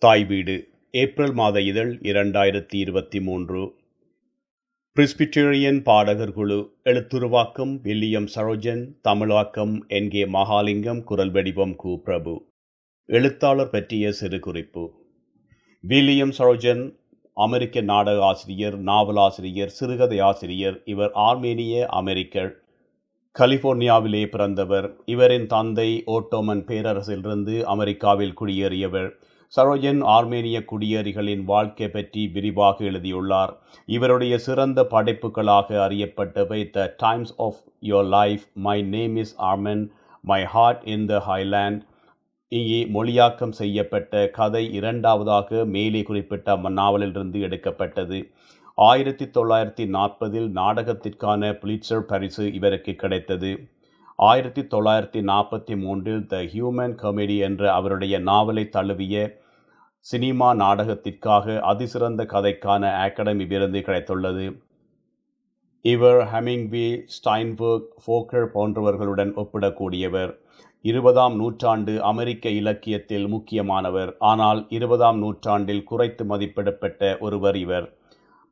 தாய் வீடு ஏப்ரல் மாத இதழ் இரண்டாயிரத்தி இருபத்தி மூன்று. பிரிஸ்பிட்டேரியன் பாடகர் குழு எழுத்துருவாக்கம் வில்லியம் சரோஜன் தமிழாக்கம் என். கே. மகாலிங்கம் குரல் வடிவம் கு. பிரபு. எழுத்தாளர் பற்றிய சிறு குறிப்பு. வில்லியம் சரோஜன் அமெரிக்க நாடக ஆசிரியர் நாவலாசிரியர் சிறுகதை ஆசிரியர் இவர் ஆர்மேனிய அமெரிக்கர் கலிபோர்னியாவிலே பிறந்தவர். இவரின் தந்தை ஓட்டோமன் பேரரசிலிருந்து அமெரிக்காவில் குடியேறியவர். சரோஜன் ஆர்மேனிய குடியேறிகளின் வாழ்க்கை பற்றி விரிவாக எழுதியுள்ளார். இவருடைய சிறந்த படைப்புகளாக அறியப்பட்டவை the times of your life my name is Aram my heart in the highland இங்கே மொழியாக்கம் செய்யப்பட்ட கதை இரண்டாவதாக மேலே குறிப்பிட்ட நாவலிலிருந்து எடுக்கப்பட்டது. ஆயிரத்தி தொள்ளாயிரத்தி நாற்பதில் நாடகத்திற்கான புலிட்சர் பரிசு இவருக்கு கிடைத்தது. ஆயிரத்தி தொள்ளாயிரத்தி நாற்பத்தி மூன்றில் த ஹியூமன் கமெடி என்ற அவருடைய நாவலை தழுவிய சினிமா நாடகத்திற்காக அதிசிறந்த கதைக்கான அகாடமி விருது கிடைத்துள்ளது. இவர் ஹெமிங்வி ஸ்டைன்பர்க் ஃபோக்கர் போன்றவர்களுடன் ஒப்பிடக்கூடியவர். இருபதாம் நூற்றாண்டு அமெரிக்க இலக்கியத்தில் முக்கியமானவர். ஆனால் இருபதாம் நூற்றாண்டில் குறைத்து மதிப்பிடப்பட்ட ஒருவர் இவர்.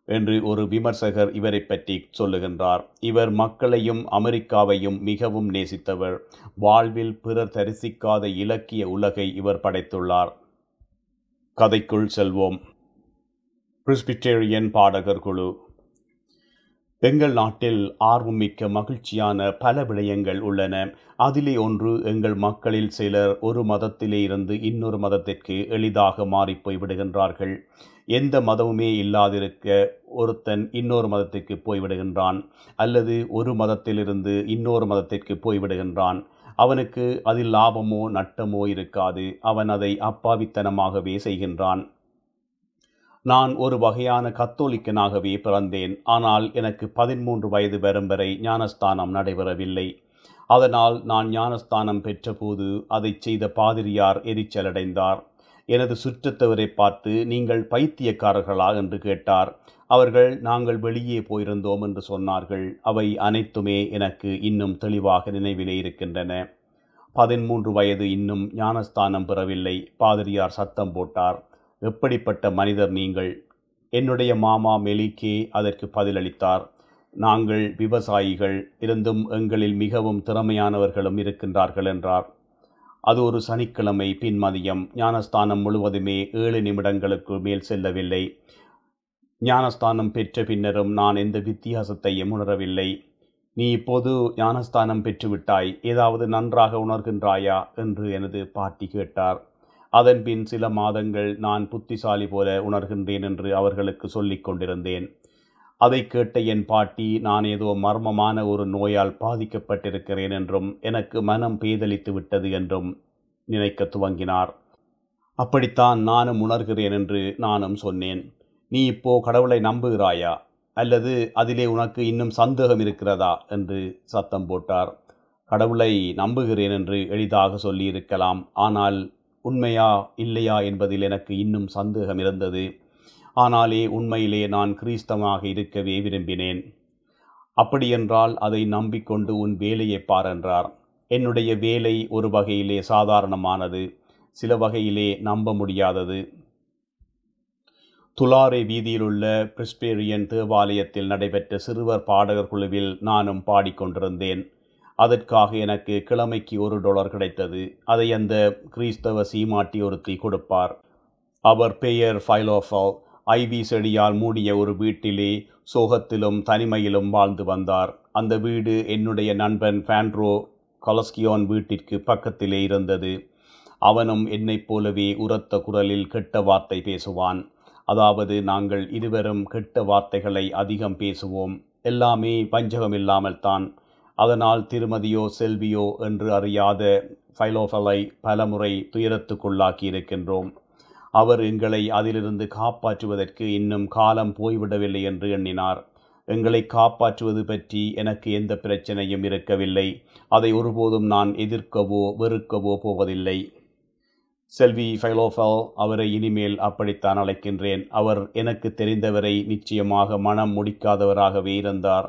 என்று ஒரு விமர்சகர் இவரை பற்றி சொல்லுகின்றார். இவர் மக்களையும் அமெரிக்காவையும் மிகவும் நேசித்தவர். வாழ்வில் பிறர் தரிசிக்காத இலக்கிய உலகை இவர் படைத்துள்ளார். கதைக்குள் செல்வோம். பிரிஸ்பிட்டேரியன் பாடகர் குழு. எங்கள் நாட்டில் ஆர்வமிக்க மகிழ்ச்சியான பல விடயங்கள் உள்ளன. அதிலே ஒன்று எங்கள் மக்களில் சிலர் ஒரு மதத்திலே இருந்து இன்னொரு மதத்திற்கு எளிதாக மாறிப்போய் விடுகின்றார்கள். எந்த மதமுமே இல்லாதிருக்க ஒருத்தன் இன்னொரு மதத்திற்கு போய்விடுகின்றான் அல்லது ஒரு மதத்திலிருந்து இன்னொரு மதத்திற்கு போய்விடுகின்றான் அவனுக்கு அதில் லாபமோ நட்டமோ இருக்காது. அவன் அதை அப்பாவித்தனமாகவே செய்கின்றான். நான் ஒரு வகையான கத்தோலிக்கனாகவே பிறந்தேன். ஆனால் எனக்கு பதிமூன்று வயது வரும் வரை ஞானஸ்தானம் நடைபெறவில்லை. அதனால் நான் ஞானஸ்தானம் பெற்றபோது அதை செய்த பாதிரியார் எரிச்சலடைந்தார். எனது சுற்றத்தவரை பார்த்து நீங்கள் பைத்தியக்காரர்களா? என்று கேட்டார். அவர்கள் நாங்கள் வெளியே போயிருந்தோம் என்று சொன்னார்கள். அவை அனைத்துமே எனக்கு இன்னும் தெளிவாக நினைவிலே இருக்கின்றன. பதிமூன்று வயது இன்னும் ஞானஸ்தானம் பெறவில்லை. பாதிரியார் சத்தம் போட்டார். எப்படிப்பட்ட மனிதர் நீங்கள்? என்னுடைய மாமா மெலிக்கே அதற்கு பதிலளித்தார். நாங்கள் விவசாயிகள் இருந்தும் எங்களில் மிகவும் திறமையானவர்களும் இருக்கின்றார்கள் என்றார். அது ஒரு சனிக்கிழமை பின்மதியம். ஞானஸ்தானம் முழுவதுமே ஏழு நிமிடங்களுக்கு மேல் செல்லவில்லை. ஞானஸ்தானம் பெற்ற பின்னரும் நான் எந்த வித்தியாசத்தையும் உணரவில்லை. நீ இப்போது ஞானஸ்தானம் பெற்றுவிட்டாய். ஏதாவது நன்றாக உணர்கின்றாயா? என்று எனது பாட்டி கேட்டார். அதன்பின் சில மாதங்கள் நான் புத்திசாலி போல உணர்கின்றேன் என்று அவர்களுக்கு சொல்லிக் கொண்டிருந்தேன். அதை கேட்ட என் பாட்டி நான் ஏதோ மர்மமான ஒரு நோயால் பாதிக்கப்பட்டிருக்கிறேன் என்றும் எனக்கு மனம் பேதலித்து விட்டது என்றும் நினைக்க துவங்கினார். அப்படித்தான் நானும் உணர்கிறேன் என்று நானும் சொன்னேன். நீ இப்போ கடவுளை நம்புகிறாயா? அல்லது அதிலே உனக்கு இன்னும் சந்தேகம் இருக்கிறதா? என்று சத்தம் போட்டார். கடவுளை நம்புகிறேன் என்று எளிதாக சொல்லியிருக்கலாம். ஆனால் உண்மையா இல்லையா என்பதில் எனக்கு இன்னும் சந்தேகம் இருந்தது. ஆனாலே உண்மையிலே நான் கிறிஸ்தவமாக இருக்கவே விரும்பினேன். அப்படியென்றால் அதை நம்பிக்கொண்டு உன் வேலையை பார் என்றார். என்னுடைய வேலை ஒரு வகையிலே சாதாரணமானது சில வகையிலே நம்ப முடியாதது. துலாரை வீதியிலுள்ள பிரிஸ்பேரியன் தேவாலயத்தில் நடைபெற்ற சிறுவர் பாடகர் குழுவில் நானும் பாடிக்கொண்டிருந்தேன். அதற்காக எனக்கு கிழமைக்கு ஒரு டாலர் கிடைத்தது. அதை அந்த கிறிஸ்தவ சீமாட்டி ஒருத்தி கொடுப்பார். அவர் பெயர் ஃபைலோஃபால். ஐவி செடியால் மூடிய ஒரு வீட்டிலே சோகத்திலும் தனிமையிலும் வாழ்ந்து வந்தார். அந்த வீடு என்னுடைய நண்பன் ஃபேண்ட்ரோ கொலஸ்கியோன் வீட்டிற்கு பக்கத்திலே இருந்தது. அவனும் என்னைப் போலவே உரத்த குரலில் கெட்ட வார்த்தை பேசுவான். அதாவது நாங்கள் இருவரும் கெட்ட வார்த்தைகளை அதிகம் பேசுவோம். எல்லாமே வஞ்சகம் இல்லாமல் தான் அதனால் திருமதியோ செல்வியோ என்று அறியாத ஃபைலோஃபலை பலமுறை துயரத்துக்குள்ளாக்கி இருக்கின்றோம் அவர் எங்களை அதிலிருந்து காப்பாற்றுவதற்கு இன்னும் காலம் போய்விடவில்லை என்று எண்ணினார். எங்களை காப்பாற்றுவது பற்றி எனக்கு எந்த பிரச்சனையும் இருக்கவில்லை. அதை ஒருபோதும் நான் எதிர்க்கவோ வெறுக்கவோ போவதில்லை. செல்வி ஃபைலோஃபல் அவரை இனிமேல் அப்படித்தான் அழைக்கின்றேன். அவர் எனக்கு தெரிந்தவரை நிச்சயமாக மனம் முடிக்காதவராகவே இருந்தார்.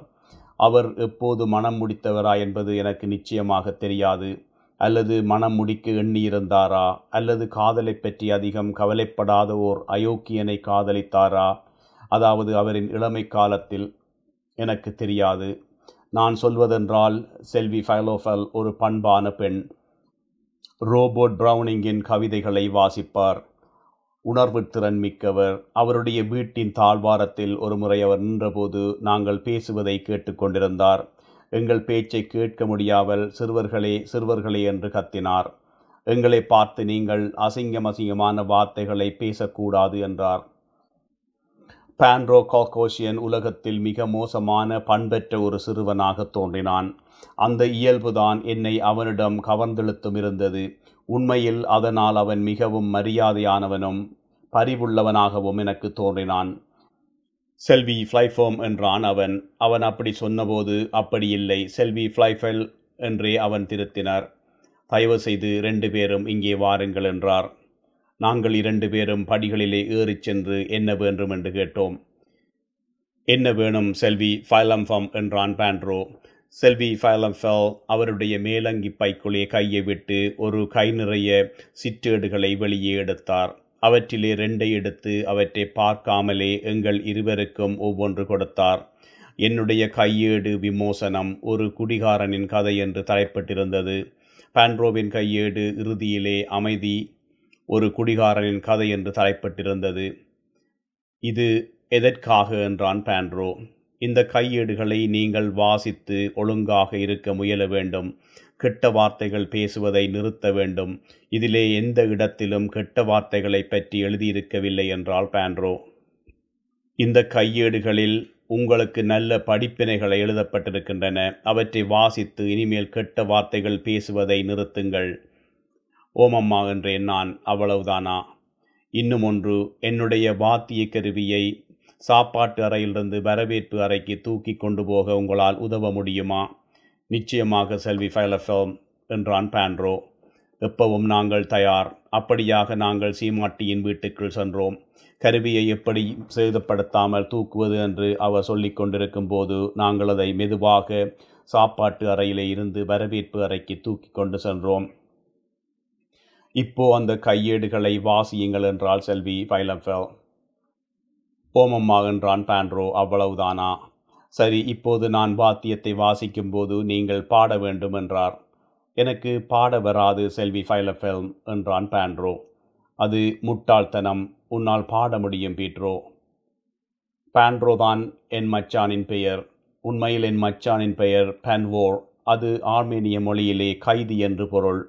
அவர் எப்போது மனம் முடித்தவரா என்பது எனக்கு நிச்சயமாக தெரியாது. அல்லது மனம் முடிக்க எண்ணியிருந்தாரா? அல்லது காதலைப் பற்றி அதிகம் கவலைப்படாத ஓர் அயோக்கியனை காதலித்தாரா? அதாவது அவரின் இளமை காலத்தில் எனக்கு தெரியாது. நான் சொல்வதென்றால் செல்வி ஃபைலோஃபல் ஒரு பண்பான பெண். ரோபோட் பிரவுனிங்கின் கவிதைகளை வாசிப்பார். உணர்வு திறன் மிக்கவர் அவருடைய வீட்டின் தாழ்வாரத்தில் ஒரு முறை அவர் நின்றபோது நாங்கள் பேசுவதை கேட்டுக்கொண்டிருந்தார் எங்கள் பேச்சை கேட்க முடியாமல் சிறுவர்களே சிறுவர்களே என்று கத்தினார். எங்களை பார்த்து நீங்கள் அசிங்கம் அசிங்கமான வார்த்தைகளை பேசக்கூடாது என்றார். பான்ரோ காக்கோஷியன் உலகத்தில் மிக மோசமான பண்பற்ற ஒரு சிறுவனாக தோன்றினான். அந்த இயல்புதான் என்னை அவனிடம் கவர்ந்தெழுத்தும் இருந்தது. உண்மையில் அதனால் அவன் மிகவும் மரியாதையானவனும் பரிவுள்ளவனாகவும் எனக்கு தோன்றினான். செல்வி ஃப்ளைஃபோம் என்றான் அவன். அவன் அப்படி சொன்னபோது அப்படி இல்லை. செல்வி ஃப்ளைஃபெல் என்றே அவன் திருத்தினார். தயவு செய்து ரெண்டு பேரும் இங்கே வாருங்கள் என்றார். நாங்கள் இரண்டு பேரும் படிகளிலே ஏறிச் சென்று என்ன வேண்டும் என்று கேட்டோம். என்ன வேணும் செல்வி? ஃபைலம்ஃபம் என்றான் பேண்ட்ரோ செல்வி ஃபைலம்ஃபெல் அவருடைய மேலங்கி பைக்குள்ளே கையை விட்டு ஒரு கை நிறைய சிற்றேடுகளை வெளியே எடுத்தார். அவற்றிலே ரெண்டை எடுத்து அவற்றை பார்க்காமலே எங்கள் இருவருக்கும் ஒவ்வொன்று கொடுத்தார். என்னுடைய கையேடு விமோசனம் ஒரு குடிகாரனின் கதை என்று தலைப்பட்டிருந்தது. பான்ரோவின் கையேடு இறுதியிலே அமைதி ஒரு குடிகாரனின் கதை என்று தலைப்பட்டிருந்தது. இது எதற்காக என்றான் பான்ரோ இந்த கையேடுகளை நீங்கள் வாசித்து ஒழுங்காக இருக்க முயல வேண்டும். கெட்ட வார்த்தைகள் பேசுவதை நிறுத்த வேண்டும். இதிலே எந்த இடத்திலும் கெட்ட வார்த்தைகளை பற்றி எழுதியிருக்கவில்லை என்றால் பேண்ட்ரோ. இந்த கையேடுகளில் உங்களுக்கு நல்ல படிப்பினைகளை எழுதப்பட்டிருக்கின்றன. அவற்றை வாசித்து இனிமேல் கெட்ட வார்த்தைகள் பேசுவதை நிறுத்துங்கள். ஓமம்மா என்றேன் நான். அவ்வளவுதானா? இன்னும் ஒன்று என்னுடைய வாத்திய கருவியை சாப்பாட்டு அறையிலிருந்து வரவேற்பு அறைக்கு தூக்கி கொண்டு போக உங்களால் உதவ முடியுமா? நிச்சயமாக செல்வி ஃபைலஃபெல்ம் என்றான் பான்ரோ எப்பவும் நாங்கள் தயார். அப்படியாக நாங்கள் சீமாட்டியின் வீட்டுக்குள் சென்றோம். கருவியை எப்படி சேதப்படுத்தாமல் தூக்குவது என்று அவர் சொல்லி கொண்டிருக்கும் போது நாங்கள் அதை மெதுவாக சாப்பாட்டு அறையிலே இருந்து வரவேற்பு அறைக்கு தூக்கி கொண்டு சென்றோம். இப்போ அந்த கையேடுகளை வாசியுங்கள் என்றால் செல்வி ஃபைலம்ஃபெல் ஓமம்மா என்றான் பாண்ட்ரோ அவ்வளவுதானா? சரி இப்போது நான் வாத்தியத்தை வாசிக்கும்போது நீங்கள் பாட வேண்டும் என்றார். எனக்கு பாட வராது செல்வி ஃபைலஃபெல்ம் என்றான் பாண்ட்ரோ அது முட்டாள்தனம் உன்னால் பாட முடியும் பீட்ரோ பாண்ட்ரோ தான் என் மச்சானின் பெயர் உண்மையில் என் மச்சானின் பெயர் பேன்வோர் அது ஆர்மேனிய மொழியிலே கைதி என்று பொருள்.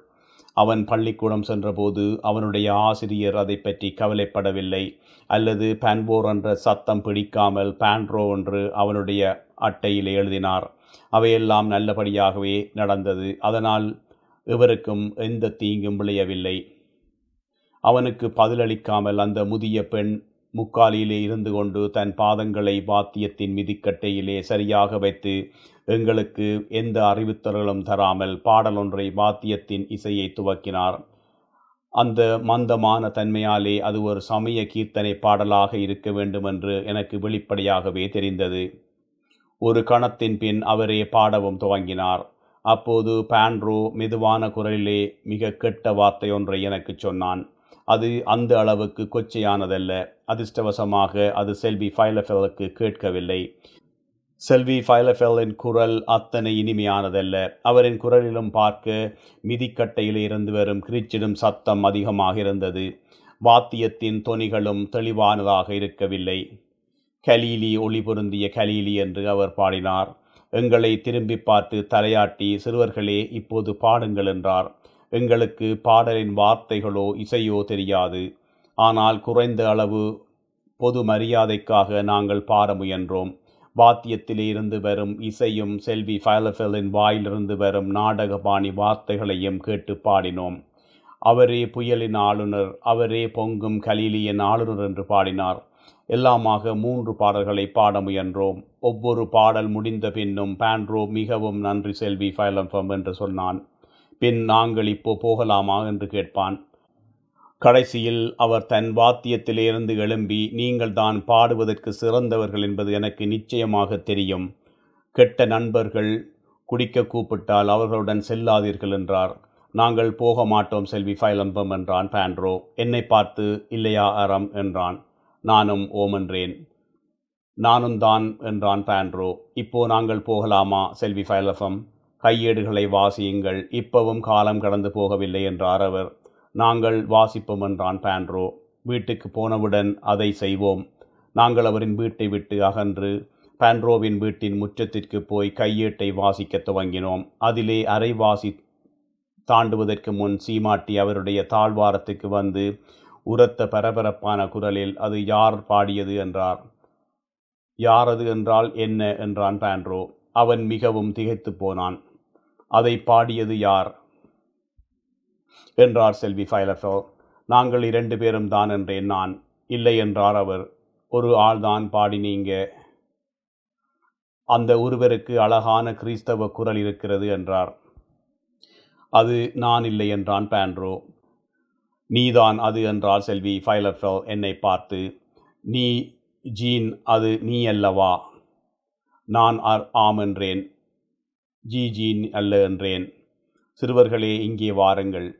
அவன் பள்ளிக்கூடம் சென்றபோது அவனுடைய ஆசிரியர் அதை பற்றி கவலைப்படவில்லை. அல்லது பேன்போர் என்ற சத்தம் பிடிக்காமல் பேன்ரோ என்று அவனுடைய அட்டையில் எழுதினார். அவையெல்லாம் நல்லபடியாகவே நடந்தது. அதனால் இவருக்கும் எந்த தீங்கும் விளையவில்லை. அவனுக்கு பதிலளிக்காமல் அந்த முதிய பெண் முக்காலியிலே இருந்து கொண்டு தன் பாதங்களை வாத்தியத்தின் மிதிக்கட்டையிலே சரியாக வைத்து எங்களுக்கு எந்த அறிவுத்தல்களும் தராமல் பாடலொன்றை வாத்தியத்தின் இசையை துவக்கினார். அந்த மந்தமான தன்மையாலே அது ஒரு சமய கீர்த்தனை பாடலாக இருக்க வேண்டும் என்று எனக்கு வெளிப்படையாகவே தெரிந்தது. ஒரு கணத்தின் பின் அவரே பாடவும் துவங்கினார். அப்போது பாண்ட்ரோ மெதுவான குரலிலே மிக கெட்ட வார்த்தை ஒன்றை எனக்கு சொன்னான். அது அந்த அளவுக்கு கொச்சையானதல்ல. அதிர்ஷ்டவசமாக அது செல்வி ஃபைலஃபெலுக்கு கேட்கவில்லை. செல்வி ஃபைலஃபெல்லின் குரல் அத்தனை இனிமையானதல்ல. அவரின் குரலிலும் பார்க்க மிதிக்கட்டையில் இருந்து வரும் கிரிச்சிடும் சத்தம் அதிகமாக இருந்தது. வாத்தியத்தின் தொனிகளும் தெளிவானதாக இருக்கவில்லை. கலீலி ஒளி பொருந்திய கலீலி என்று அவர் பாடினார். எங்களை திரும்பி பார்த்து தலையாட்டி சிறுவர்களே இப்போது பாடுங்கள் என்றார். எங்களுக்கு பாடலின் வார்த்தைகளோ இசையோ தெரியாது. ஆனால் குறைந்த அளவு பொது மரியாதைக்காக நாங்கள் பாட முயன்றோம். வாத்தியத்திலே இருந்து வரும் இசையும் செல்வி ஃபைலஃபெலின் வாயிலிருந்து வரும் நாடகபாணி வார்த்தைகளையும் கேட்டு பாடினோம். அவரே புயலின் ஆளுநர் அவரே பொங்கும் கலீலியின் ஆளுநர் என்று பாடினார். எல்லாமாக மூன்று பாடல்களை பாட முயன்றோம். ஒவ்வொரு பாடல் முடிந்த பின்னும் பேண்ட்ரோ மிகவும் நன்றி செல்வி ஃபைலம்ஃபம் என்று சொன்னான். பின் நாங்கள் இப்போ போகலாமா? என்று கேட்பான். கடைசியில் அவர் தன் வாத்தியத்திலிருந்து எழும்பி நீங்கள் தான் பாடுவதற்கு சிறந்தவர்கள் என்பது எனக்கு நிச்சயமாக தெரியும். கெட்ட நண்பர்கள் குடிக்க கூப்பிட்டால் அவர்களுடன் செல்லாதீர்கள் என்றார். நாங்கள் போக மாட்டோம் செல்வி ஃபைலம்பம் என்றான் பேண்ட்ரோ. என்னை பார்த்து இல்லையா அறம் என்றான். நானும் ஓம் என்றேன். நானும் தான் என்றான் பேண்ட்ரோ. இப்போ நாங்கள் போகலாமா செல்வி ஃபைலஃபம் கையேடுகளை வாசியுங்கள். இப்பவும் காலம் கடந்து போகவில்லை என்றார் அவர். நாங்கள் வாசிப்போம் என்றான் பாண்ட்ரோ. வீட்டுக்கு போனவுடன் அதை செய்வோம். நாங்கள் அவரின் வீட்டை விட்டு அகன்று பாண்ட்ரோவின் வீட்டின் முற்றத்திற்கு போய் கையேட்டை வாசிக்கத் துவங்கினோம். அதிலே அரைவாசி தாண்டுவதற்கு முன் சீமாட்டி அவருடைய தாழ்வாரத்துக்கு வந்து உரத்த பரபரப்பான குரலில் அது யார் பாடியது? என்றார். யாரது என்றால் என்ன? என்றான் பாண்ட்ரோ. அவன் மிகவும் திகைத்து போனான். அதை பாடியது யார்? என்றார் செல்வி ஃபைலஃபோ நாங்கள் இரண்டு பேரும் தான் என்றேன் நான். இல்லை என்றார் அவர். ஒரு ஆள்தான் பாடினீங்க. அந்த ஒருவருக்கு அழகான கிறிஸ்தவ குரல் இருக்கிறது என்றார். அது நான் இல்லை என்றான் பேண்ட்ரோ. நீதான் அது என்றார் செல்வி ஃபைலஃபெல் என்னை பார்த்து. நீ ஜீன் அது நீ அல்லவா? நான் ஆர் ஆம் என்றேன். ஜி அல்ல என்றேன். சிறுவர்களே இங்கே வாருங்கள்.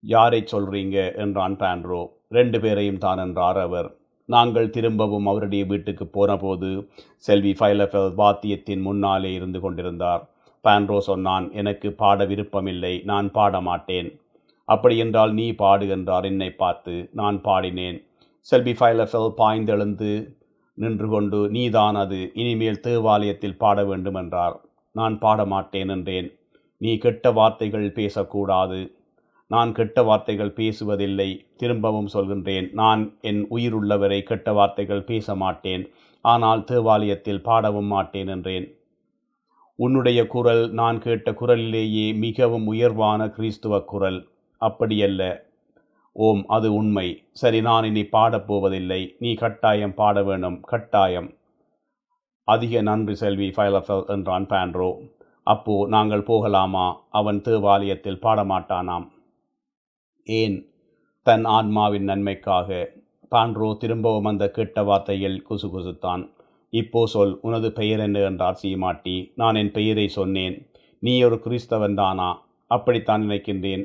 யாரை சொல்றீங்க? என்றான் பாண்ட்ரோ ரெண்டு பேரையும் தான் என்றார் அவர். நாங்கள் திரும்பவும் அவருடைய வீட்டுக்கு போனபோது செல்வி ஃபைலஃபெல் வாத்தியத்தின் முன்னாலே இருந்து கொண்டிருந்தார். பான்ரோ சொன்னான் எனக்கு பாட விருப்பமில்லை நான் பாட மாட்டேன். அப்படியென்றால் நீ பாடு என்றார் என்னை பார்த்து. நான் பாடினேன். செல்வி ஃபைலஃபெல் பாய்ந்தெழுந்து நின்று கொண்டு நீதான் அது இனிமேல் தேவாலயத்தில் பாட வேண்டும் என்றார். நான் பாட மாட்டேன் என்றேன். நீ கெட்ட வார்த்தைகள் பேசக்கூடாது. நான் கெட்ட வார்த்தைகள் பேசுவதில்லை திரும்பவும் சொல்கின்றேன். நான் என் உயிருள்ளவரை கெட்ட வார்த்தைகள் பேச மாட்டேன் ஆனால் தேவாலயத்தில் பாடவும் மாட்டேன் என்றேன். உன்னுடைய குரல் நான் கேட்ட குரலிலேயே மிகவும் உயர்வான கிறிஸ்துவ குரல். அப்படியல்ல. ஓம் அது உண்மை. சரி நான் இனி பாடப் போவதில்லை. நீ கட்டாயம் பாட வேணும் கட்டாயம். அதிக நன்றி செல்வி ஃபைலஃபெல் என்றான் பேண்ட்ரோ அப்போ நாங்கள் போகலாமா? அவன் தேவாலயத்தில் பாடமாட்டானாம். ஏன்? தன் ஆன்மாவின் நன்மைக்காக. பாண்ட்ரோ திரும்பவும் அந்த கெட்ட வார்த்தையில் குசுகுசுத்தான். இப்போ சொல் உனது பெயர் என்ன? என்றார் சீமாட்டி. நான் என் பெயரை சொன்னேன். நீ ஒரு கிறிஸ்தவன் தானா? அப்படித்தான் நினைக்கின்றேன்.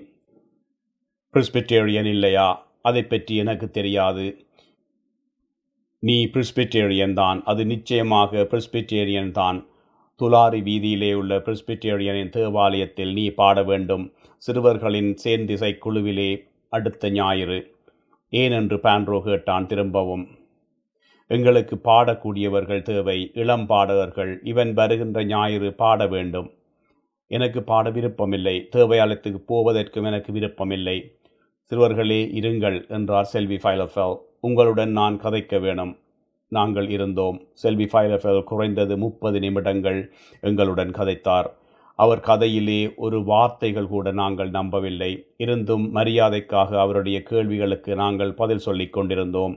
பிரிஸ்பிட்டேரியன் இல்லையா? அதை பற்றி எனக்கு தெரியாது. நீ பிரிஸ்பிட்டேரியன் தான். அது நிச்சயமாக பிரிஸ்பிட்டேரியன் தான். துலாரி வீதியிலே உள்ள பிரிஸ்பிட்டேரியனின் தேவாலயத்தில் நீ பாட வேண்டும். சிறுவர்களின் சேர்ந்திசை குழுவிலே அடுத்த ஞாயிறு. ஏனென்று பான்ரோ கேட்டான் திரும்பவும். எங்களுக்கு பாடக்கூடியவர்கள் தேவை. இளம் பாடகர்கள். இவன் வருகின்ற ஞாயிறு பாட வேண்டும். எனக்கு பாட விருப்பமில்லை. தேவையாலத்துக்கு போவதற்கும் எனக்கு விருப்பமில்லை. சிறுவர்களே இருங்கள் என்றார் செல்வி ஃபைலஃபெல். உங்களுடன் நான் கதைக்க வேணும். நாங்கள் இருந்தோம். செல்வி ஃபைலஃபெல் குறைந்தது முப்பது நிமிடங்கள் எங்களுடன் கதைத்தார். அவர் கதையிலே ஒரு வார்த்தைகள் கூட நாங்கள் நம்பவில்லை. இருந்தும் மரியாதைக்காக அவருடைய கேள்விகளுக்கு நாங்கள் பதில் சொல்லிக் கொண்டிருந்தோம்.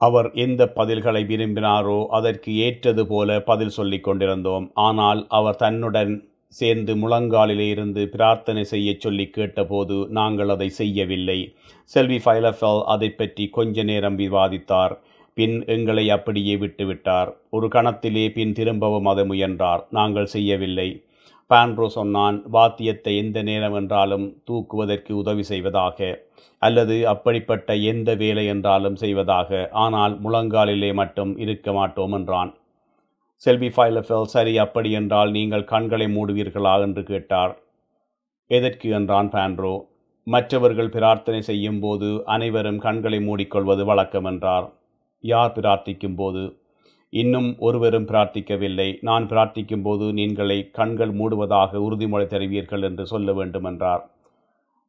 அவர் எந்த பதில்களை விரும்பினாரோ அதற்கு ஏற்றது போல பதில் சொல்லிக் கொண்டிருந்தோம். ஆனால் அவர் தன்னுடன் சேர்ந்து முழங்காலிலே இருந்து பிரார்த்தனை செய்ய சொல்லி கேட்டபோது நாங்கள் அதை செய்யவில்லை. செல்வி ஃபைலஃபெல் அதை பற்றி கொஞ்ச நேரம் விவாதித்தார். பின் எங்களை அப்படியே விட்டுவிட்டார். ஒரு கணத்திலே பின் திரும்பவும் அதை முயன்றார். நாங்கள் செய்யவில்லை. பான்ரோ சொன்னான் வாத்தியத்தை எந்த நேரம் என்றாலும் தூக்குவதற்கு உதவி செய்வதாக அல்லது அப்படிப்பட்ட எந்த வேலை என்றாலும் செய்வதாக. ஆனால் முழங்காலிலே மட்டும் இருக்க மாட்டோம் என்றான். செல்வி ஃபைலஃபெல் சரி அப்படி என்றால் நீங்கள் கண்களை மூடுவீர்களா? என்று கேட்டார். எதற்கு? என்றான் பான்ட்ரோ மற்றவர்கள் பிரார்த்தனை செய்யும் போது அனைவரும் கண்களை மூடிக்கொள்வது வழக்கம் என்றார். யார் பிரார்த்திக்கும் போது இன்னும் ஒருவரும் பிரார்த்திக்கவில்லை. நான் பிரார்த்திக்கும் போது நீங்களை கண்கள் மூடுவதாக உறுதிமொழி தருவீர்கள் என்று சொல்ல வேண்டும் என்றார்.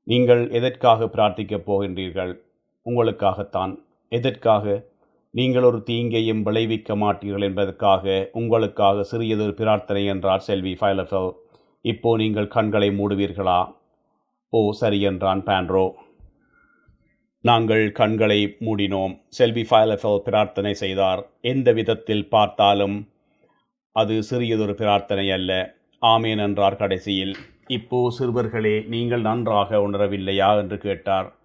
நீங்கள் எதற்காக பிரார்த்திக்கப் போகின்றீர்கள்? உங்களுக்காகத்தான். எதற்காக? நீங்கள் ஒரு தீங்கையும் விளைவிக்க மாட்டீர்கள் என்பதற்காக உங்களுக்காக சிறியதொரு பிரார்த்தனை என்றார் செல்வி ஃபைலஃபெல். இப்போ நீங்கள் கண்களை மூடுவீர்களா? ஓ சரி என்றான் பாண்ட்ரோ. நாங்கள் கண்களை மூடினோம். செல்வி ஃபைலஃபெல் பிரார்த்தனை செய்தார். எந்த விதத்தில் பார்த்தாலும் அது சிறியதொரு பிரார்த்தனை அல்ல. ஆமேன் என்றார் கடைசியில். இப்போ சிறுவர்களே நீங்கள் நன்றாக உணரவில்லையா? என்று கேட்டார்.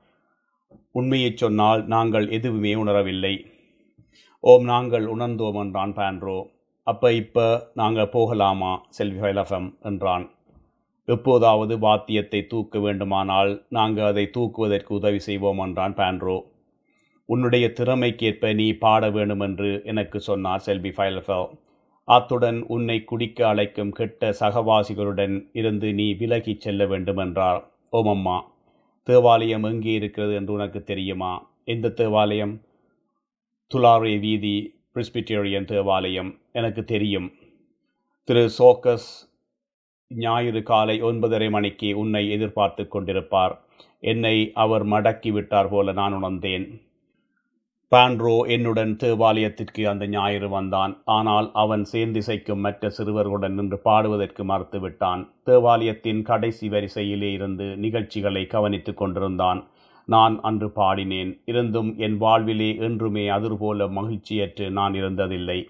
உண்மையைச் சொன்னால் நாங்கள் எதுவுமே உணரவில்லை. ஓம் நாங்கள் உணர்ந்தோம் என்றான் பான்ரோ அப்போ இப்போ நாங்கள் போகலாமா செல்வி ஃபைலஃபம் என்றான். எப்போதாவது வாத்தியத்தை தூக்க வேண்டுமானால் நாங்கள் அதை தூக்குவதற்கு உதவி செய்வோம் என்றான் பான்ரோ உன்னுடைய திறமைக்கேற்ப நீ பாட வேண்டும் என்று எனக்கு சொன்னார் செல்வி ஃபைலஃபெல் அத்துடன் உன்னை குடிக்க அழைக்கும் கெட்ட சகவாசிகளுடன் இருந்து நீ விலகிச் செல்ல வேண்டும் என்றார் ஓமம்மா தேவாலயம் எங்கே இருக்கிறது என்று உனக்கு தெரியுமா? எந்த தேவாலயம்? துலாரே வீதி பிரிஸ்பிட்டேரியன் தேவாலயம் எனக்கு தெரியும். திரு சோக்கஸ் ஞாயிறு காலை ஒன்பதரை மணிக்கு உன்னை எதிர்பார்த்து கொண்டிருப்பார். என்னை அவர் மடக்கி விட்டார் போல நான் உணர்ந்தேன். பாண்ட்ரோ என்னுடன் தேவாலயத்திற்கு அந்த ஞாயிறு வந்தான். ஆனால் அவன் சேர்ந்திசைக்கும் மற்ற சிறுவர்களுடன் நின்று பாடுவதற்கு மறுத்துவிட்டான். தேவாலயத்தின் கடைசி வரிசையிலே இருந்து நிகழ்ச்சிகளை கவனித்துக் கொண்டிருந்தான். நான் அன்று பாடினேன். இருந்தும் என் வாழ்விலே என்றுமே அதுபோல மகிழ்ச்சியற்று நான் இருந்ததில்லை.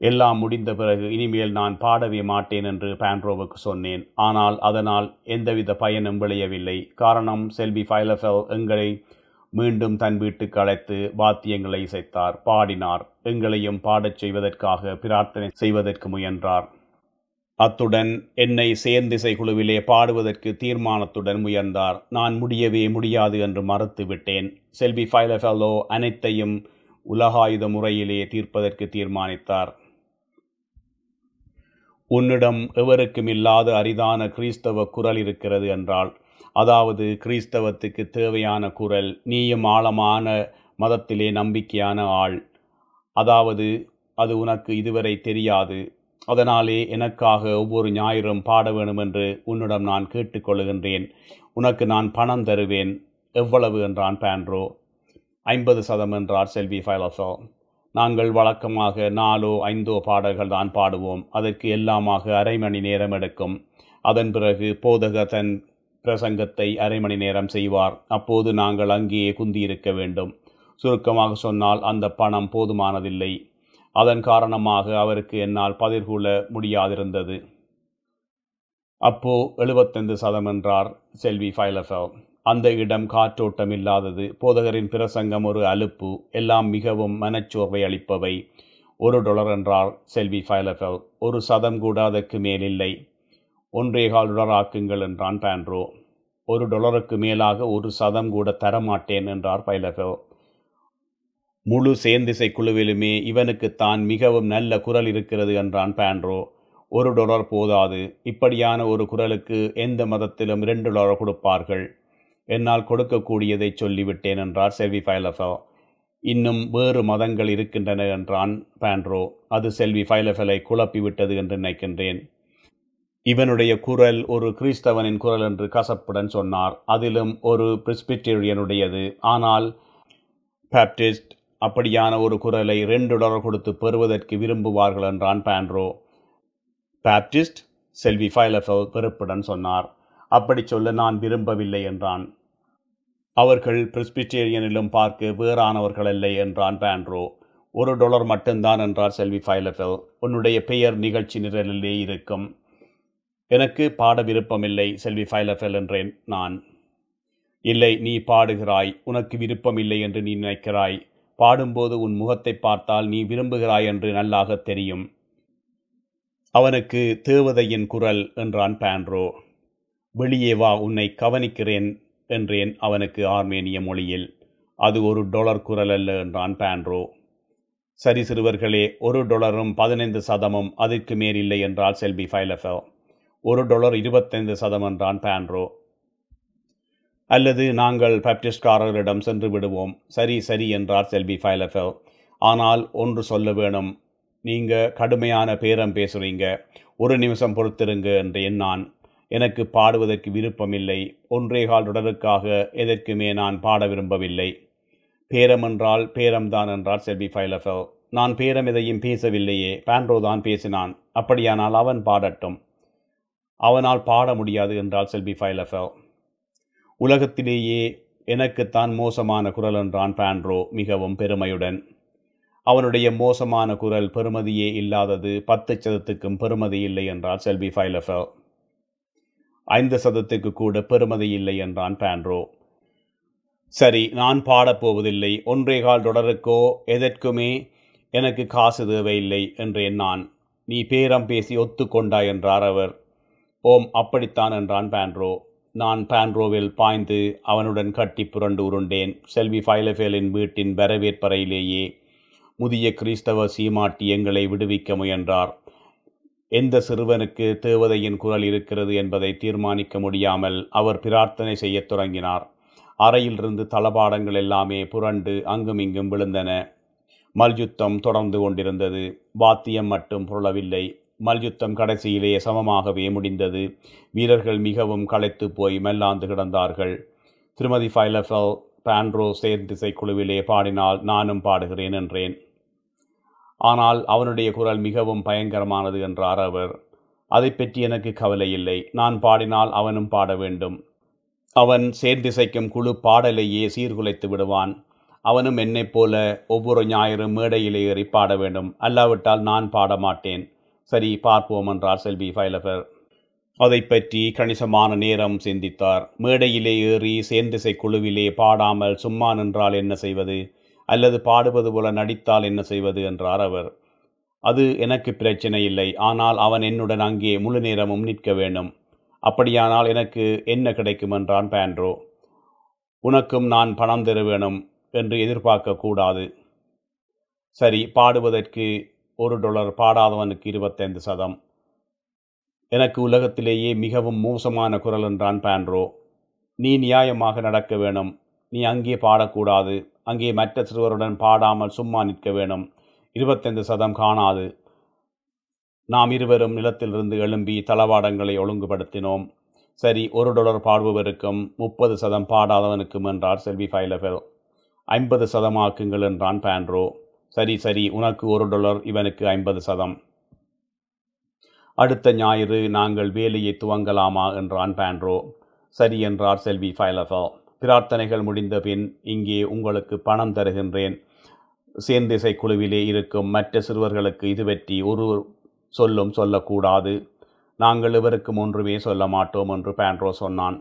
எல்லாம் முடிந்த பிறகு இனிமேல் நான் பாடவே மாட்டேன் என்று பாண்ட்ரோவுக்கு சொன்னேன். ஆனால் அதனால் எந்தவித பயனும் விளையவில்லை. காரணம் செல்வி ஃபைலஃபெல் எங்களை மீண்டும் தன் வீட்டுக்கு அழைத்து வாத்தியங்களை இசைத்தார். பாடினார். எங்களையும் பாடச் செய்வதற்காக பிரார்த்தனை செய்வதற்கு முயன்றார். அத்துடன் என்னை சேர்ந்திசை குழுவிலே பாடுவதற்கு தீர்மானத்துடன் முயன்றார். நான் முடியவே முடியாது என்று மறுத்து விட்டேன் செல்வி ஃபைலஃபெல்லோ அனைத்தையும் உலகாயுத முறையிலே தீர்ப்பதற்கு தீர்மானித்தார். உன்னிடம் எவருக்கும் இல்லாத அரிதான கிறிஸ்தவ குரல் இருக்கிறது என்றால் அதாவது கிறிஸ்தவத்துக்கு தேவையான குரல் நீயும் ஆழமான மதத்திலே நம்பிக்கையான ஆள். அதாவது அது உனக்கு இதுவரை தெரியாது. அதனாலே எனக்காக ஒவ்வொரு ஞாயிறும் பாட வேணும் என்று உன்னிடம் நான் கேட்டுக்கொள்கின்றேன் உனக்கு நான் பணம் தருவேன். எவ்வளவு என்றான் பேண்ட்ரோ ஐம்பது சதம் என்றார் செல்வி ஃபைலோசோ நாங்கள் வழக்கமாக நாலோ ஐந்தோ பாடல்கள் தான் பாடுவோம். அதற்கு எல்லாமாக அரை மணி நேரம் எடுக்கும். அதன் பிறகு போதக தன் பிரசங்கத்தை அரை மணி நேரம் செய்வார். அப்போது நாங்கள் அங்கேயே குந்தியிருக்க வேண்டும். சுருக்கமாக சொன்னால் அந்த பணம் போதுமானதில்லை. அதன் காரணமாக அவருக்கு என்னால் பதிர்கொள்ள முடியாதிருந்தது. அப்போ எழுபத்தைந்து சதம் என்றார் செல்வி ஃபைலஃபெல் அந்த இடம் காற்றோட்டம் இல்லாதது போதகரின் பிரசங்கம் ஒரு அலுப்பு. எல்லாம் மிகவும் மனச்சோர்வை அளிப்பவை. ஒரு டொலர் என்றார் செல்வி ஃபைலஃபவ் ஒரு சதம் கூட அதற்கு மேலில்லை. ஒன்றே கால் டொலர் ஆக்குங்கள் என்றான் பேண்ட்ரோ. ஒரு டொலருக்கு மேலாக ஒரு சதம் கூட தரமாட்டேன் என்றார் பைலஃபெல் முழு சேர்ந்திசை குழுவிலுமே இவனுக்குத்தான் மிகவும் நல்ல குரல் இருக்கிறது என்றான் பேண்ட்ரோ. ஒரு டொலர் போதாது. இப்படியான ஒரு குரலுக்கு எந்த மதத்திலும் ரெண்டு டொலர் கொடுப்பார்கள். என்னால் கொடுக்கக்கூடியதை சொல்லிவிட்டேன் என்றார் செல்வி ஃபைலஃபோ. இன்னும் வேறு மதங்கள் இருக்கின்றன என்றான் பேண்ட்ரோ. அது செல்வி ஃபைலஃபலை குழப்பிவிட்டது என்று நினைக்கின்றேன். இவனுடைய குரல் ஒரு கிறிஸ்தவனின் குரல் என்று கசப்புடன் சொன்னார். அதிலும் ஒரு பிரிஸ்பிட்டேரியனுடையது. ஆனால் பேப்டிஸ்ட் அப்படியான ஒரு குரலை ரெண்டு டாலர் கொடுத்து பெறுவதற்கு விரும்புவார்கள் என்றான் பாண்ட்ரோ. பேப்டிஸ்ட் செல்வி ஃபைலஃபல் வெறுப்புடன் சொன்னார். அப்படி சொல்ல நான் விரும்பவில்லை என்றான். அவர்கள் பிரிஸ்பிட்டேரியனிலும் பார்க்க வேறானவர்கள் இல்லை என்றான் பாண்ட்ரோ. ஒரு டாலர் மட்டும்தான் என்றார் செல்வி ஃபைலஃபெல் உன்னுடைய பெயர் நிகழ்ச்சி நிரலிலே இருக்கும். எனக்கு பாட விருப்பமில்லை செல்வி ஃபைலஃபெல் என்றேன் நான். இல்லை நீ பாடுகிறாய். உனக்கு விருப்பமில்லை என்று நீ நினைக்கிறாய். பாடும்போது உன் முகத்தை பார்த்தால் நீ விரும்புகிறாய் என்று நல்லாக தெரியும். அவனுக்கு தேவதையின் குரல் என்றான் பான்ரோ வெளியே வா உன்னை கவனிக்கிறேன் என்றேன் அவனுக்கு ஆர்மேனிய மொழியில். அது ஒரு டொலர் குரல் அல்ல என்றான் பான்ரோ சரி சிறுவர்களே ஒரு டொலரும் பதினைந்து சதமும் அதற்கு மேலில்லை என்றால் செல்பி ஃபைலஃபோ ஒரு டொலர் இருபத்தைந்து சதம் என்றான் பான்ரோ அல்லது நாங்கள் பேப்டிஸ்ட்காரர்களிடம் சென்று விடுவோம். சரி சரி என்றார் செல்வி ஃபைலஃபோ ஆனால் ஒன்று சொல்ல வேணும். நீங்கள் கடுமையான பேரம் பேசுகிறீங்க ஒரு நிமிஷம் பொறுத்திருங்க என்று எண்ணான். எனக்கு பாடுவதற்கு விருப்பமில்லை. ஒன்றே கால் தொடருக்காக எதற்குமே நான் பாட விரும்பவில்லை. பேரம் என்றால் பேரம்தான் என்றார் செல்வி ஃபைலஃபோ நான் பேரம் எதையும் பேசவில்லையே. பேண்ட்ரோ தான் பேசினான். அப்படியானால் அவன் பாடட்டும். அவனால் பாட முடியாது என்றால் செல்வி ஃபைலஃபோ உலகத்திலேயே எனக்குத்தான் மோசமான குரல் என்றான் பாண்ட்ரோ மிகவும் பெருமையுடன். அவனுடைய மோசமான குரல் பெருமதியே இல்லாதது பத்து சதத்துக்கும் பெருமதி இல்லை என்றார் செல்வி ஃபைலஃபர் ஐந்து சதத்துக்கு கூட பெருமதி இல்லை என்றான் பாண்ட்ரோ. சரி நான் பாடப்போவதில்லை ஒன்றே கால் தொடருக்கோ? எதற்குமே? எனக்கு காசு தேவையில்லை என்றேன் நான். நீ பேரம் பேசி ஒத்துக்கொண்டாய் என்றார் அவர். ஓம் அப்படித்தான் என்றான் பாண்ட்ரோ. நான் பாண்ட்ரோவில் பாய்ந்து அவனுடன் கட்டி புரண்டு உருண்டேன். செல்வி ஃபைலஃபேலின் வீட்டின் வரவேற்பறையிலேயே முதிய கிறிஸ்தவ சீமாட்டி எங்களை விடுவிக்க முயன்றார். எந்த சிறுவனுக்கு தேவதையின் குரல் இருக்கிறது என்பதை தீர்மானிக்க முடியாமல் அவர் பிரார்த்தனை செய்யத் தொடங்கினார். அறையிலிருந்து தளபாடங்கள் எல்லாமே புரண்டு அங்குமிங்கும் விழுந்தன. மல்யுத்தம் தொடர்ந்து கொண்டிருந்தது. வாத்தியம் மட்டும் புரளவில்லை. மல்யுத்தம் கடைசியிலே சமமாகவே முடிந்தது. வீரர்கள் மிகவும் களைத்து போய் மெல்லாந்து கிடந்தார்கள். திருமதி ஃபைலஃபல் பாண்ட்ரோ சேர்ந்திசை குழுவிலே பாடினால் நானும் பாடுகிறேன் என்றேன். ஆனால் அவனுடைய குரல் மிகவும் பயங்கரமானது என்றார் அவர். அதை பற்றி எனக்கு கவலை இல்லை. நான் பாடினால் அவனும் பாட வேண்டும். அவன் சேர்ந்திசைக்கும் குழு பாடலையே சீர்குலைத்து விடுவான். அவனும் என்னைப் போல ஒவ்வொரு ஞாயிறும் மேடையிலே ஏறி பாட வேண்டும். அல்லாவிட்டால் நான் பாட மாட்டேன். சரி பார்ப்போம் என்றார் செல்வி ஃபைலஃபர் அதை பற்றி கணிசமான நேரம் சிந்தித்தார். மேடையிலே ஏறி சேர்ந்திசை குழுவிலே பாடாமல் சும்மா நின்றால் என்ன செய்வது? அல்லது பாடுவது போல நடித்தால் என்ன செய்வது? என்றார் அவர். அது எனக்கு பிரச்சனை இல்லை. ஆனால் அவன் என்னுடன் அங்கே முழு நேரமும் நிற்க வேண்டும். அப்படியானால் எனக்கு என்ன கிடைக்கும்? என்றான் பேண்ட்ரோ. உனக்கும் நான் பணம் தர வேணும் என்று எதிர்பார்க்க கூடாது. சரி பாடுவதற்கு ஒரு டாலர் பாடாதவனுக்கு இருபத்தைந்து சதம். எனக்கு உலகத்திலேயே மிகவும் மோசமான குரல் என்றான் பான்ரோ நீ நியாயமாக நடக்க வேணும். நீ அங்கே பாடக்கூடாது. அங்கே மற்ற சிறுவருடன் பாடாமல் சும்மா நிற்க வேணும். இருபத்தைந்து சதம் காணாது. நாம் இருவரும் நிலத்திலிருந்து எழும்பி தளவாடங்களை ஒழுங்குபடுத்தினோம். சரி ஒரு டாலர் பாடுபவருக்கும் முப்பது சதம் பாடாதவனுக்கும் என்றார் செல்வி ஃபைலஃபெல். ஐம்பது சதமாக்குங்கள் என்றான் பான்ரோ சரி சரி உனக்கு ஒரு டாலர் இவனுக்கு ஐம்பது சதம். அடுத்த ஞாயிறு நாங்கள் வேலையை துவங்கலாமா? என்றான் பேண்ட்ரோ. சரி என்றார் செல்வி ஃபைலஃபா. பிரார்த்தனைகள் முடிந்த பின் இங்கே உங்களுக்கு பணம் தருகின்றேன். சேர்ந்திசை குழுவிலே இருக்கும் மற்ற சிறுவர்களுக்கு இது பற்றி ஒரு சொல்லும் சொல்லக்கூடாது. நாங்கள் இவருக்கும் ஒன்றுமே சொல்ல மாட்டோம் என்று பேண்ட்ரோ சொன்னான்.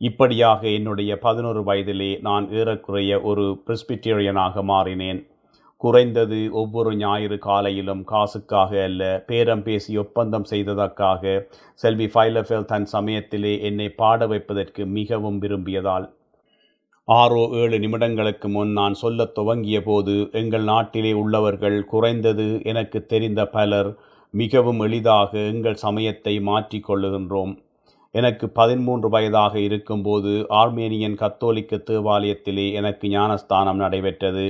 இப்படியாக என்னுடைய பதினோரு வயதிலே நான் ஏறக்குறைய ஒரு பிரிஸ்பிட்டேரியனாக மாறினேன். குறைந்தது ஒவ்வொரு ஞாயிறு காலையிலும் காசுக்காக அல்ல பேரம் பேசி ஒப்பந்தம் செய்ததற்காக செல்வி ஃபைலஃபெல் தன் சமயத்திலே என்னை பாட வைப்பதற்கு மிகவும் விரும்பியதால். ஆறோ ஏழு நிமிடங்களுக்கு முன் நான் சொல்லத் துவங்கிய போது எங்கள் நாட்டிலே உள்ளவர்கள் குறைந்தது எனக்கு தெரிந்த பலர் மிகவும் எளிதாக எங்கள் சமயத்தை மாற்றிக்கொள்ளுகின்றோம் எனக்கு பதிமூன்று வயதாக இருக்கும்போது ஆர்மேனியன் கத்தோலிக்க தேவாலயத்திலே எனக்கு ஞானஸ்தானம் நடைபெற்றது.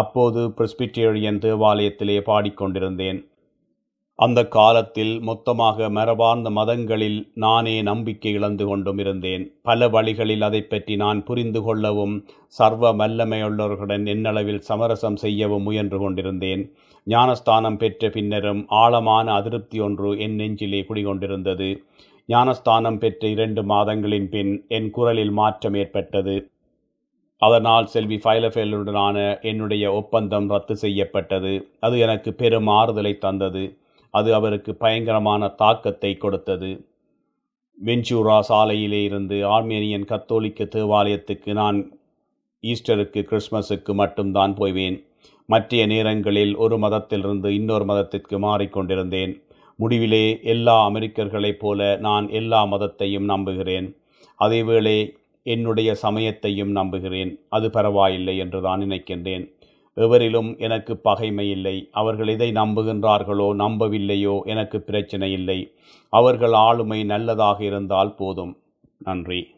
அப்போது பிரிஸ்பிட்டேரியன் தேவாலயத்திலே பாடிக்கொண்டிருந்தேன். அந்த காலத்தில் மொத்தமாக மரபார்ந்த மதங்களில் நானே நம்பிக்கை இழந்து கொண்டும் இருந்தேன் பல வழிகளில் அதை பற்றி நான் புரிந்து கொள்ளவும் சர்வ வல்லமையுள்ளவர்களுடன் என்னளவில் சமரசம் செய்யவும் முயன்று கொண்டிருந்தேன். ஞானஸ்தானம் பெற்ற பின்னரும் ஆழமான அதிருப்தி ஒன்று என் நெஞ்சிலே குடிகொண்டிருந்தது. ஞானஸ்தானம் பெற்ற இரண்டு மாதங்களின் பின் என் குரலில் மாற்றம் ஏற்பட்டது. அதனால் செல்வி ஃபைலஃபேலுடனான என்னுடைய ஒப்பந்தம் ரத்து செய்யப்பட்டது. அது எனக்கு பெரும் ஆறுதலை தந்தது. அது அவருக்கு பயங்கரமான தாக்கத்தை கொடுத்தது. வெஞ்சூரா சாலையிலே இருந்து ஆர்மேனியன் கத்தோலிக்க தேவாலயத்துக்கு நான் ஈஸ்டருக்கு கிறிஸ்மஸுக்கு மட்டும்தான் போய்வேன் மற்றைய நேரங்களில் ஒரு மதத்திலிருந்து இன்னொரு மதத்திற்கு மாறிக்கொண்டிருந்தேன். முடிவிலே எல்லா அமெரிக்கர்களைப் போல நான் எல்லா மதத்தையும் நம்புகிறேன். அதேவேளை என்னுடைய சமயத்தையும் நம்புகிறேன். அது பரவாயில்லை என்று தான் நினைக்கின்றேன். எவரிலும் எனக்கு பகைமை இல்லை. அவர்கள் இதை நம்புகின்றார்களோ நம்பவில்லையோ எனக்கு பிரச்சனை இல்லை. அவர்கள் ஆளுமை நல்லதாக இருந்தால் போதும். நன்றி.